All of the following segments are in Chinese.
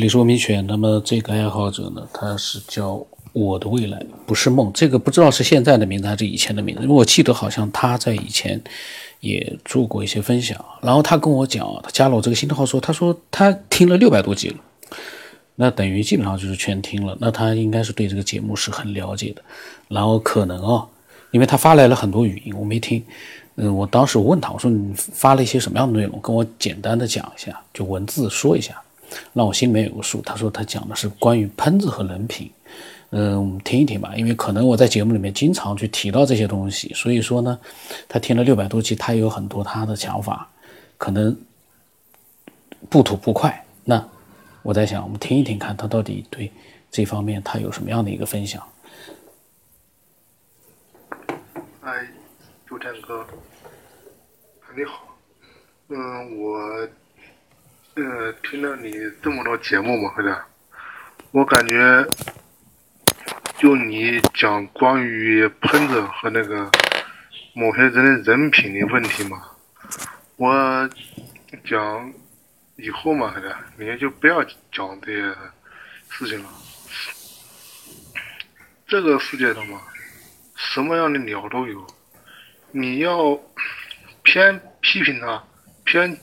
这里是文明犬。那么这个爱好者呢，他是叫我的未来不是梦。这个不知道是现在的名字还是以前的名字，因为我记得好像他在以前也做过一些分享。然后他跟我讲，他加了我这个新的号说，他说他听了六百多集了，那等于基本上就是全听了。那他应该是对这个节目是很了解的。然后可能啊，因为他发来了很多语音，我没听。嗯，我当时我问他，我说你发了一些什么样的内容？跟我简单的讲一下，就文字说一下，让我心里面有个数。他说他讲的是关于喷子和人品，嗯，我们听一听吧。因为可能我在节目里面经常去提到这些东西，所以说呢，他听了六百多期，他有很多他的想法，可能不吐不快。那我在想，我们听一听，看他到底对这方面他有什么样的一个分享。哎，主持人哥。你好，嗯，我，嗯，听了你这么多节目嘛，或者，我感觉，就你讲关于喷子和那个某些人的人品的问题嘛，我讲以后嘛，或者你就不要讲这些事情了。这个世界上嘛，什么样的鸟都有，你要。偏批评他，偏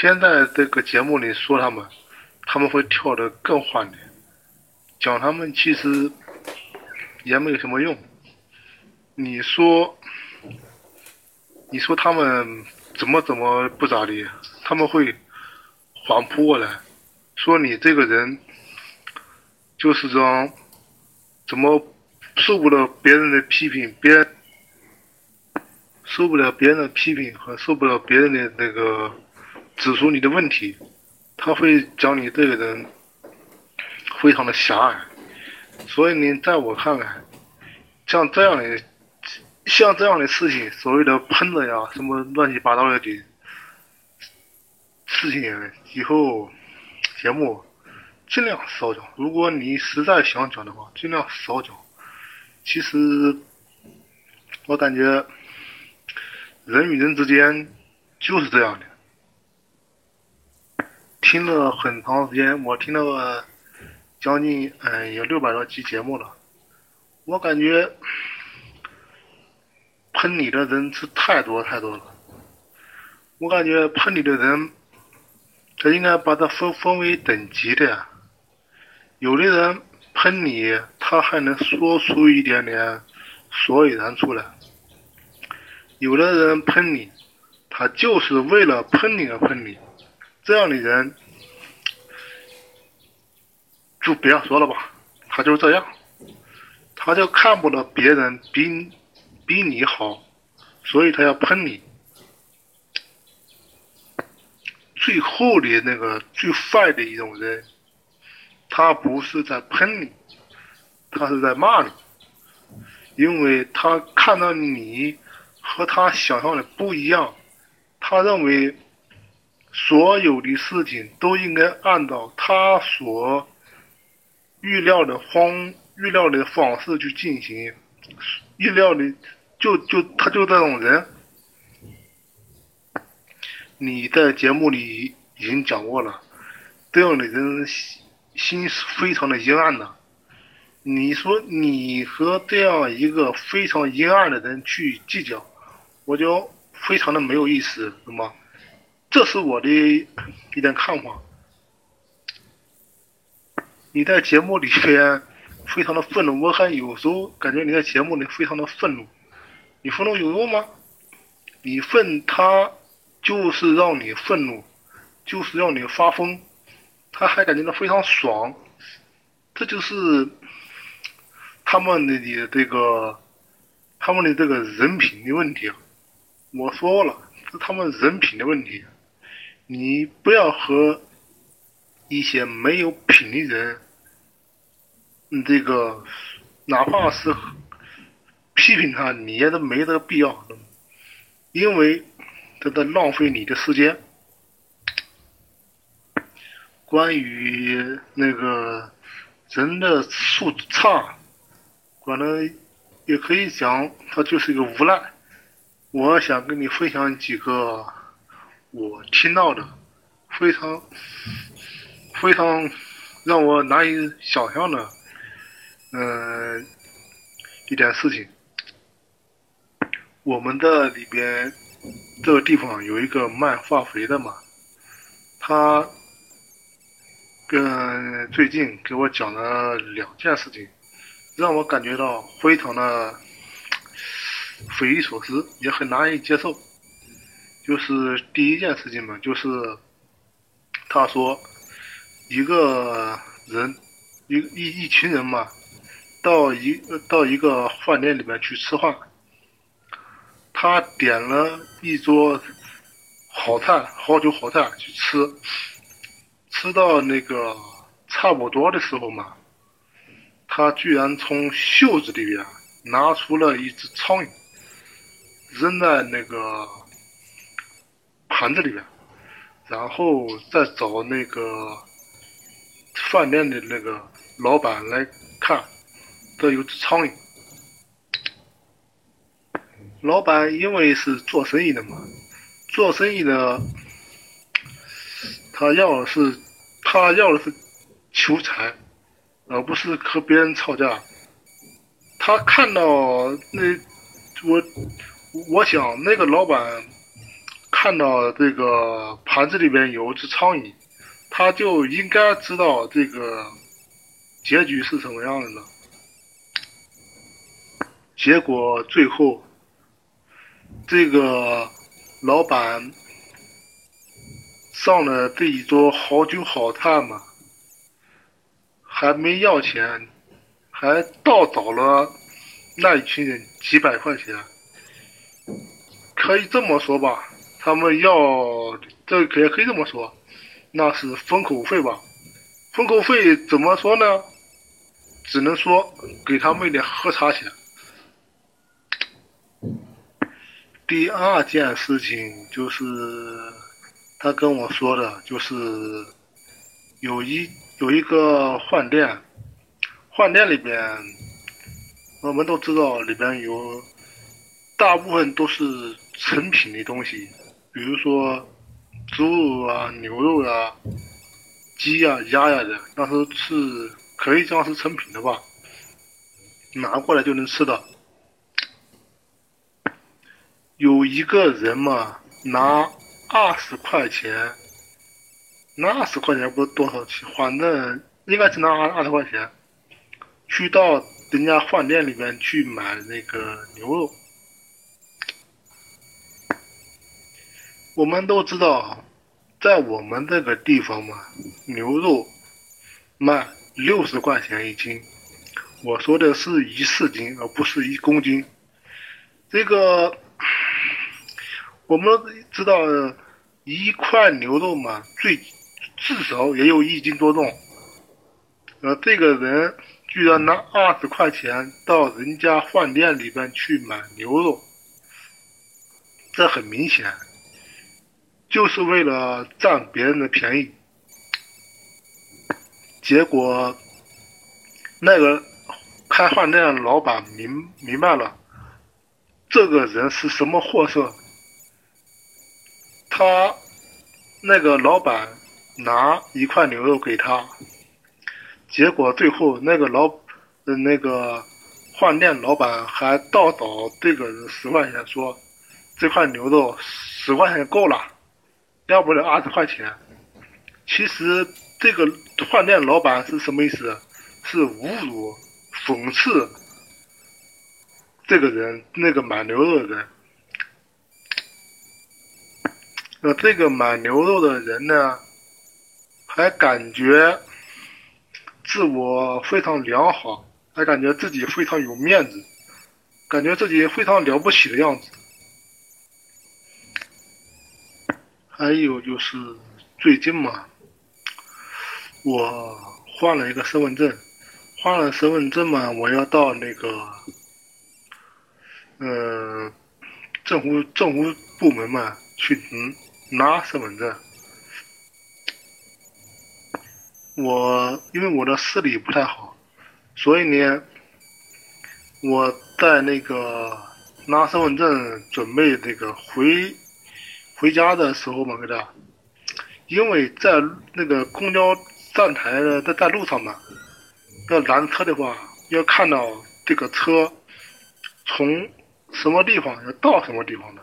偏在这个节目里说他们，他们会跳得更欢的，讲他们其实也没有什么用。你说，你说他们怎么怎么不咋地，他们会反扑过来，说你这个人就是这样，怎么受不了别人的批评，别人。受不了别人的批评和受不了别人的那个指出你的问题，他会讲你这个人非常的狭隘，所以呢，在我看来，像这样的像这样的事情，所谓的喷子呀，什么乱七八糟的的事情，以后节目尽量少讲。如果你实在想讲的话，尽量少讲。其实我感觉。人与人之间就是这样的。听了很长时间，我听了将近嗯有六百多期节目了，我感觉喷你的人是太多太多了。我感觉喷你的人，他应该把它分分为等级的呀。有的人喷你，他还能说出一点点所以然出来。有的人喷你，他就是为了喷你而喷你，这样的人就不要说了吧，他就这样，他就看不得别人比比你好，所以他要喷你。最后的那个最坏的一种人，他不是在喷你，他是在骂你，因为他看到你。和他想象的不一样，他认为所有的事情都应该按照他所预料的方预料的方式去进行，预料的就就他就这种人，你在节目里已经讲过了，这样的人心是非常的阴暗的。你说你和这样一个非常阴暗的人去计较？我就非常的没有意思，懂吗，这是我的一点看法。你在节目里边非常的愤怒，我还有时候感觉你在节目里非常的愤怒。你愤怒有用吗？你愤他就是让你愤怒，就是让你发疯，他还感觉到非常爽。这就是他们的这个他们的这个人品的问题啊。我说了，是他们人品的问题。你不要和一些没有品的人，嗯，这个哪怕是批评他，你也都没这个必要，因为这在浪费你的时间。关于那个人的素质差，可能也可以讲，他就是一个无赖。我想跟你分享几个我听到的非常非常让我难以想象的，嗯，一点事情。我们的里边这个地方有一个卖化肥的嘛，他跟最近给我讲了两件事情，让我感觉到非常的匪夷所思，也很难以接受。就是第一件事情嘛，就是他说一个人一一一群人嘛，到一到一个饭店里面去吃饭。他点了一桌好菜，好酒好菜去吃，吃到那个差不多的时候嘛，他居然从袖子里边拿出了一只苍蝇，扔在那个盘子里边，然后再找那个饭店的那个老板来看，这有只苍蝇。老板因为是做生意的嘛，做生意的，他要的是他要的是求财，而不是和别人吵架。他看到那我，我想那个老板看到这个盘子里边有一只苍蝇，他就应该知道这个结局是什么样的了。结果最后。这个老板上了这一桌好酒好菜嘛，还没要钱，还倒找了那一群人几百块钱。可以这么说吧，他们要这也可以这么说，那是封口费吧？封口费怎么说呢？只能说给他们一点喝茶钱。第二件事情就是，他跟我说的，就是有一有一个饭店，饭店里边，我们都知道里边有大部分都是成品的东西，比如说猪肉啊、牛肉啊、鸡呀、鸭呀的，那是是可以这样是成品的吧，拿过来就能吃的。有一个人嘛，拿二十块钱，拿二十块钱不是多少钱，反正应该是拿二二十块钱，去到人家饭店里面去买那个牛肉。我们都知道，在我们这个地方嘛，牛肉卖六十块钱一斤，我说的是一四斤，而不是一公斤。这个。我们知道一块牛肉嘛，最至少也有一斤多重。呃，这个人居然拿二十块钱到人家饭店里边去买牛肉，这很明显就是为了占别人的便宜。结果那个开饭店的老板明明白了，这个人是什么货色。他那个老板拿一块牛肉给他，结果最后那个老那个饭店老板还倒找这个人十块钱，说这块牛肉十块钱够了，要不了二十块钱。其实这个饭店老板是什么意思？是侮辱、讽刺这个人，那个买牛肉的人。那这个买牛肉的人呢，还感觉自我非常良好，还感觉自己非常有面子，感觉自己非常了不起的样子。还有就是最近嘛，我换了一个身份证，换了身份证嘛，我要到那个，呃，政府政府部门嘛去。拿身份证，我因为我的视力不太好，所以呢，我在那个拿身份证准备这个回回家的时候嘛，给他，因为在那个公交站台的在在路上嘛，要拦车的话，要看到这个车从什么地方要到什么地方的。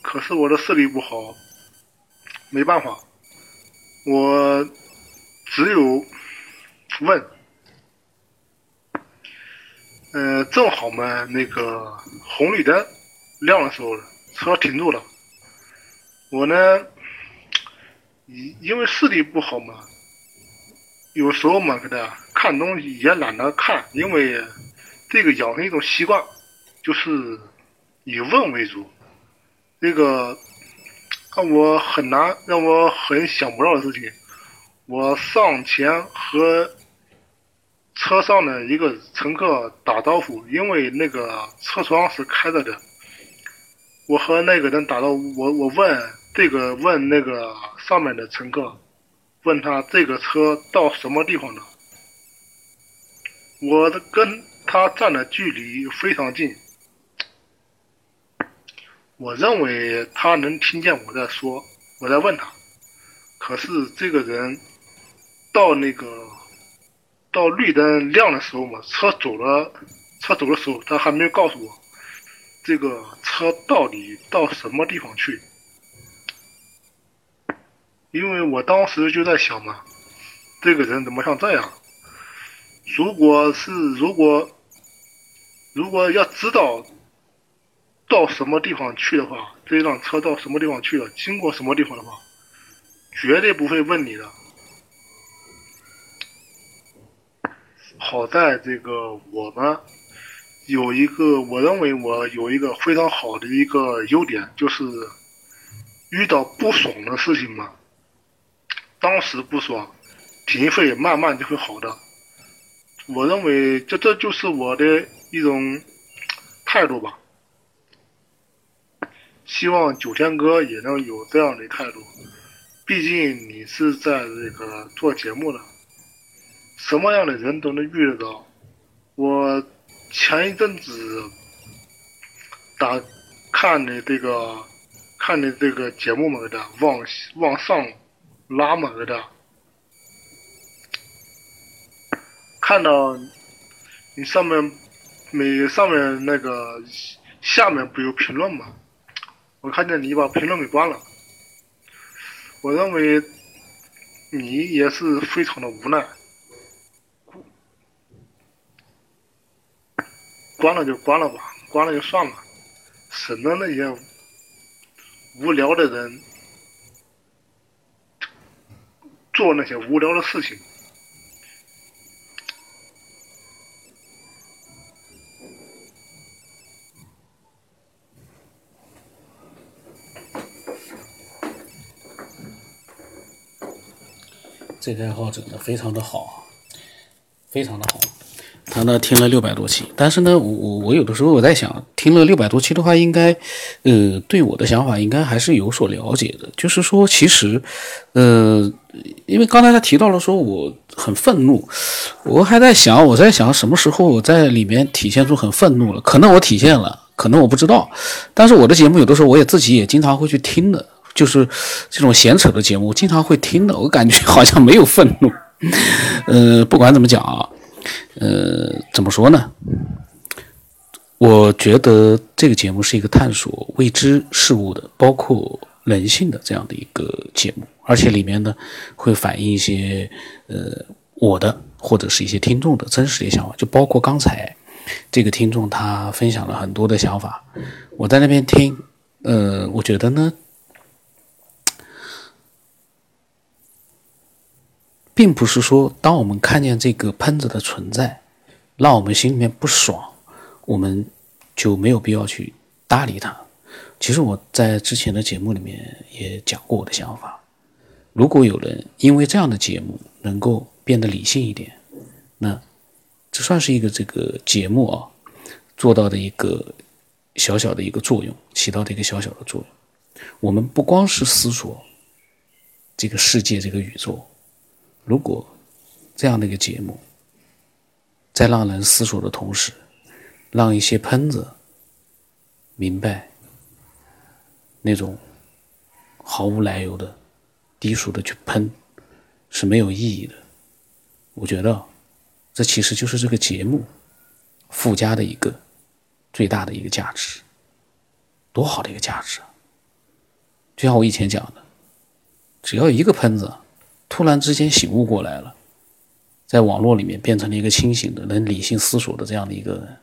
可是我的视力不好，没办法，我只有问。呃，正好嘛，那个红绿灯亮的时候，车停住了。我呢，因为视力不好嘛，有时候嘛，给他看东西也懒得看，因为这个养成一种习惯，就是以问为主。这个让我很难，让我很想不到的事情，我上前和。车上的一个乘客打招呼，因为那个车窗是开着的。我和那个人打到，我我问这个问那个上面的乘客，问他这个车到什么地方了。我的跟他站的距离非常近，我认为他能听见我在说，我在问他。可是这个人到那个。到绿灯亮的时候嘛，车走了，车走的时候，他还没有告诉我，这个车到底到什么地方去？因为我当时就在想嘛，这个人怎么像这样？如果是如果如果要知道到什么地方去的话，这辆车到什么地方去了，经过什么地方的话，绝对不会问你的。好在这个我们有一个，我认为我有一个非常好的一个优点，就是遇到不爽的事情嘛，当时不爽，停会慢慢就会好的。我认为这这就是我的一种态度吧。希望九天哥也能有这样的态度，毕竟你是在这个做节目的。什么样的人都能遇得到。我前一阵子打看的这个看的这个节目嘛，给他往往上拉嘛，给他看到你上面每上面那个下面不有评论吗？我看见你把评论给关了。我认为你也是非常的无奈。关了就关了吧，关了就算了，省得那些无聊的人做那些无聊的事情。这个爱好整的，非常的好，非常的好。他听了六百多期，但是呢，我我我有的时候我在想，听了六百多期的话，应该，呃，对我的想法应该还是有所了解的。就是说，其实，呃，因为刚才他提到了说我很愤怒，我还在想，我在想什么时候我在里面体现出很愤怒了？可能我体现了，可能我不知道。但是我的节目有的时候我也自己也经常会去听的，就是这种闲扯的节目，经常会听的。我感觉好像没有愤怒。呃，不管怎么讲啊。呃，怎么说呢？我觉得这个节目是一个探索未知事物的，包括人性的这样的一个节目，而且里面呢会反映一些呃我的或者是一些听众的真实的想法，就包括刚才这个听众他分享了很多的想法，我在那边听，呃，我觉得呢。并不是说，当我们看见这个喷子的存在，让我们心里面不爽，我们就没有必要去搭理他。其实我在之前的节目里面也讲过我的想法。如果有人因为这样的节目能够变得理性一点，那这算是一个这个节目啊做到的一个小小的一个作用，起到的一个小小的作用。我们不光是思索这个世界，这个宇宙。如果这样的一个节目，在让人思索的同时，让一些喷子明白那种毫无来由的低俗的去喷是没有意义的，我觉得这其实就是这个节目附加的一个最大的一个价值，多好的一个价值啊！就像我以前讲的，只要一个喷子突然之间醒悟过来了，在网络里面变成了一个清醒的、能理性思索的这样的一个人，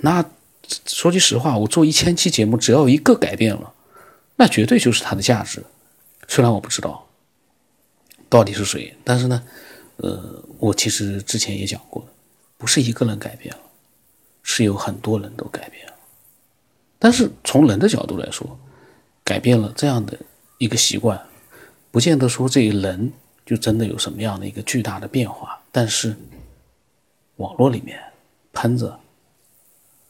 那说句实话，我做一千期节目，只要一个改变了，那绝对就是它的价值。虽然我不知道到底是谁，但是呢，呃，我其实之前也讲过，不是一个人改变了，是有很多人都改变了。但是从人的角度来说，改变了这样的一个习惯，不见得说这个人就真的有什么样的一个巨大的变化。但是网络里面喷子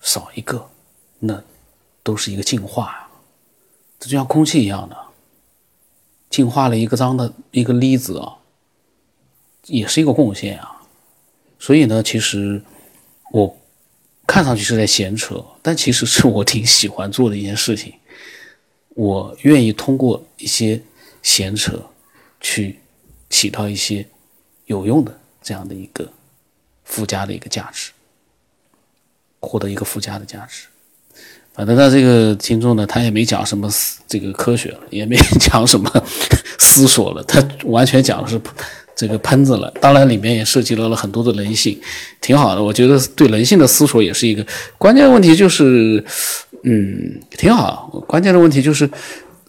少一个，那都是一个进化呀。这就像空气一样的，进化了一个脏的一个粒子啊，也是一个贡献啊。所以呢，其实我看上去是在闲扯，但其实是我挺喜欢做的一件事情。我愿意通过一些闲扯，去起到一些有用的这样的一个附加的一个价值，获得一个附加的价值。反正他，这个听众呢，他也没讲什么这个科学，也没 讲什么思索了，他完全讲的是这个喷子了。当然，里面也涉及到了很多的人性，挺好的。我觉得对人性的思索也是一个关键问题，就是。嗯，挺好。关键的问题就是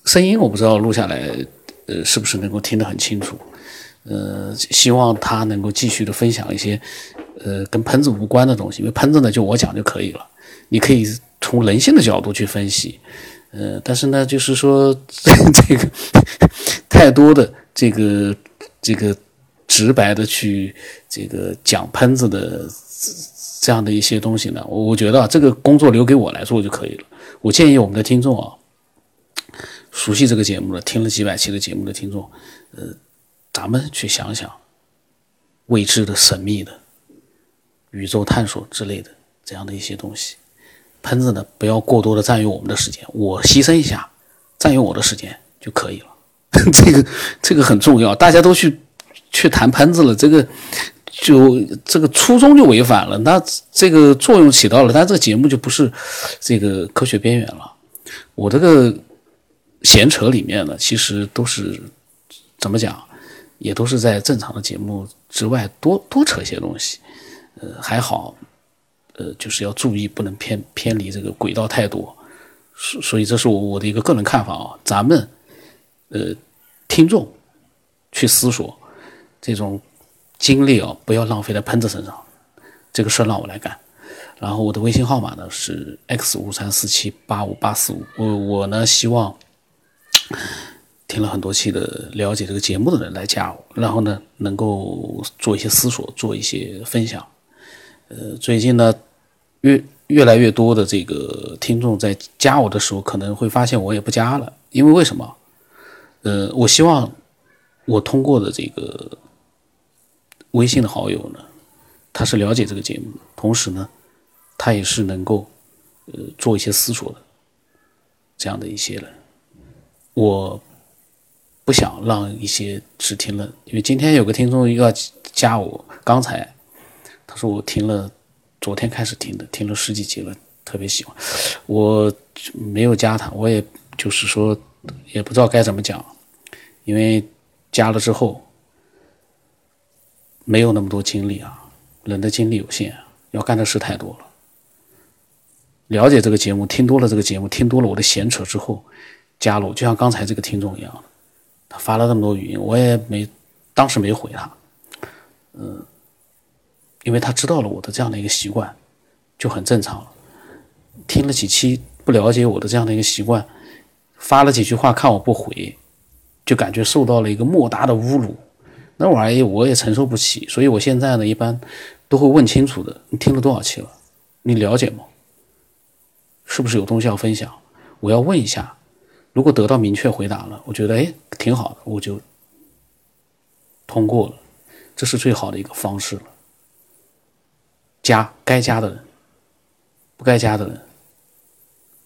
声音，我不知道录下来，呃，是不是能够听得很清楚。呃，希望他能够继续的分享一些，呃，跟喷子无关的东西。因为喷子呢，就我讲就可以了。你可以从人性的角度去分析，呃，但是呢，就是说 这个太多的这个这个直白的去这个讲喷子的。这样的一些东西呢，我觉得啊，这个工作留给我来做就可以了。我建议我们的听众啊，熟悉这个节目的、听了几百期的节目的听众，呃，咱们去想想未知的、神秘的宇宙探索之类的这样的一些东西。喷子呢，不要过多的占用我们的时间，我牺牲一下，占用我的时间就可以了。这个这个很重要，大家都去去谈喷子了，这个。就这个初衷就违反了，那这个作用起到了，但这个节目就不是这个科学边缘了。我这个闲扯里面呢，其实都是怎么讲，也都是在正常的节目之外多多扯些东西。呃，还好，呃，就是要注意不能偏偏离这个轨道太多。所所以这是我我的一个个人看法啊。咱们呃听众去思索这种。精力啊，不要浪费在喷子身上，这个事让我来干。然后我的微信号码呢是 x 五三四七八五八四五。我我呢希望听了很多期的了解这个节目的人来加我，然后呢能够做一些思索，做一些分享。呃，最近呢越越来越多的这个听众在加我的时候，可能会发现我也不加了，因为为什么？呃，我希望我通过的这个。微信的好友呢，他是了解这个节目，同时呢，他也是能够呃做一些思索的这样的一些人。我不想让一些只听了，因为今天有个听众要加我，刚才他说我听了，昨天开始听的，听了十几集了，特别喜欢。我没有加他，我也就是说也不知道该怎么讲，因为加了之后。没有那么多精力啊，人的精力有限，要干的事太多了。了解这个节目，听多了这个节目，听多了我的闲扯之后，加入就像刚才这个听众一样，他发了那么多语音，我也没当时没回他，嗯，因为他知道了我的这样的一个习惯，就很正常了。听了几期不了解我的这样的一个习惯，发了几句话看我不回，就感觉受到了一个莫大的侮辱。那玩意我也承受不起，所以我现在呢，一般都会问清楚的。你听了多少期了？你了解吗？是不是有东西要分享？我要问一下。如果得到明确回答了，我觉得哎挺好的，我就通过了。这是最好的一个方式了。加该加的人，不该加的人，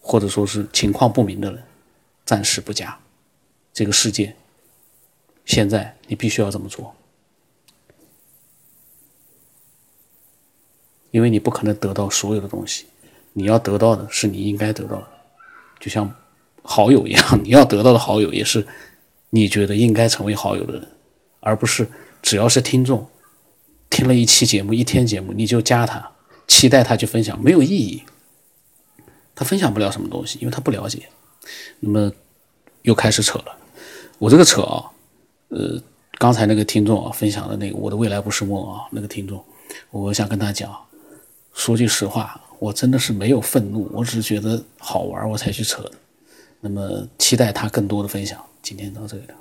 或者说是情况不明的人，暂时不加。这个世界。现在你必须要这么做。因为你不可能得到所有的东西，你要得到的是你应该得到的，就像好友一样，你要得到的好友也是你觉得应该成为好友的人，而不是只要是听众听了一期节目、一天节目你就加他，期待他去分享，没有意义。他分享不了什么东西，因为他不了解。那么又开始扯了，我这个扯啊，呃，刚才那个听众啊分享的那个我的未来不是梦啊，那个听众，我想跟他讲，说句实话，我真的是没有愤怒，我只是觉得好玩，我才去扯的。那么期待他更多的分享。今天到这里了。